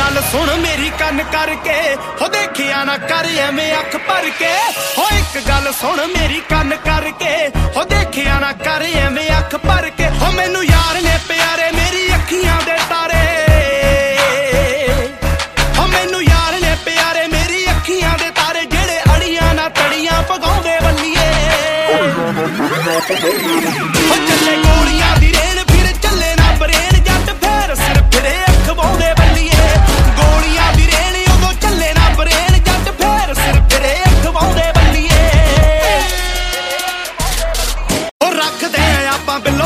ਗੱਲ ਸੁਣ ਮੇਰੀ ਕੰਨ ਕਰਕੇ। ਹੋ ਦੇਖਿਆ ਨਾ ਕਰ, ਐਵੇਂ ਅੱਖ ਭਰ ਕੇ। ਹੋ ਇੱਕ ਗੱਲ ਸੁਣ ਮੇਰੀ ਕੰਨ ਕਰਕੇ। ਹੋ ਦੇਖਿਆ ਨਾ ਕਰ, ਐਵੇਂ ਅੱਖ ਭਰ ਕੇ। ਹੋ ਮੈਨੂੰ ਯਾਰ ਨੇ ਪਿਆਰੇ, ਮੇਰੀ ਅੱਖੀਆਂ ਦੇ ਤਾਰੇ। ਹੋ ਮੈਨੂੰ ਯਾਰ ਨੇ ਪਿਆਰੇ, ਮੇਰੀ ਅੱਖੀਆਂ ਦੇ ਤਾਰੇ। ਜਿਹੜੇ ਅੜੀਆਂ ਨਾ ਤੜੀਆਂ ਪਗਾਉਂਦੇ ਬੱਲੀਏ ਹੋ ਚੱਲੇ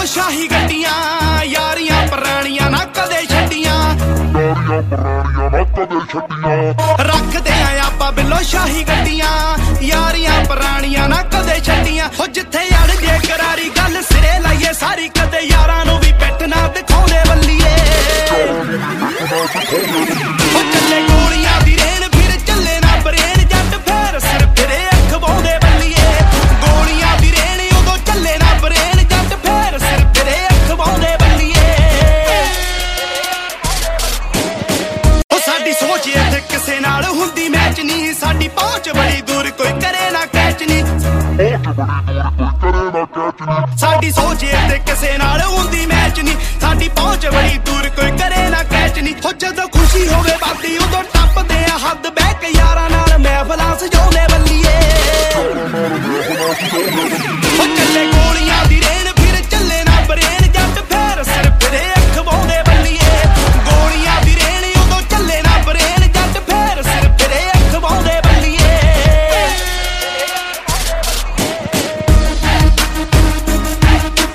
ਬਿੱਲੋ ਸ਼ਾਹੀ ਗੱਡੀਆਂ ਯਾਰੀਆਂ ਪੁਰਾਣੀਆਂ ਨਾ ਕਦੇ ਛੱਡੀਆਂ। ਯਾਰੀਆਂ ਪੁਰਾਣੀਆਂ ਨਾ ਕਦੇ ਛੱਡੀਆਂ। ਰੱਖਦੇ ਆ ਆਪਾਂ ਬਿੱਲੋ ਸ਼ਾਹੀ ਗੱਡੀਆਂ ਯਾਰੀਆਂ ਪੁਰਾਣੀਆਂ ਨਾ ਕਦੇ ਛੱਡੀਆਂ। ਹੋ ਜਿੱਥੇ ਅੜ ਜੇ ਕਰਾਰੀ ਗੱਲ ਸਿਰੇ ਲਾਈਏ ਸਾਰੀ ਕਦੇ ਯਾਰਾਂ ਨੂੰ ਵੀ ਪਿੱਟ ਨਾ ਦਿਖਾਉਂਦੇ ਬੱਲੀਏ ਹੋ ਸੋਚ ਬੜੀ ਦੂਰ, ਕੋਈ ਕਰੇ ਨਾ ਕੈਚ ਨਹੀਂ ਸਾਡੀ ਸੋਚ ਤੇ ਕਿਸੇ ਨਾਲ ਹੁੰਦੀ ਮੈਚ ਨਹੀਂ ਸਾਡੀ ਪਹੁੰਚ ਬੜੀ ਦੂਰ, ਕੋਈ ਕਰੇ ਨਾ ਕੈਚ ਨਹੀਂ ਹੋ ਜਦੋਂ ਖੁਸ਼ੀ ਹੋਵੇ ਬਾਦੀ ਉਦੋਂ ਟੱਪਦੇ ਆ ਹੱਦ ਬਹਿ ਕੇ ਯਾਰਾਂ ਨਾਲ। ਮਹਿਫਲਾਂ ਸਜਾਉਂਦੇ ਬੱਲੀਏ।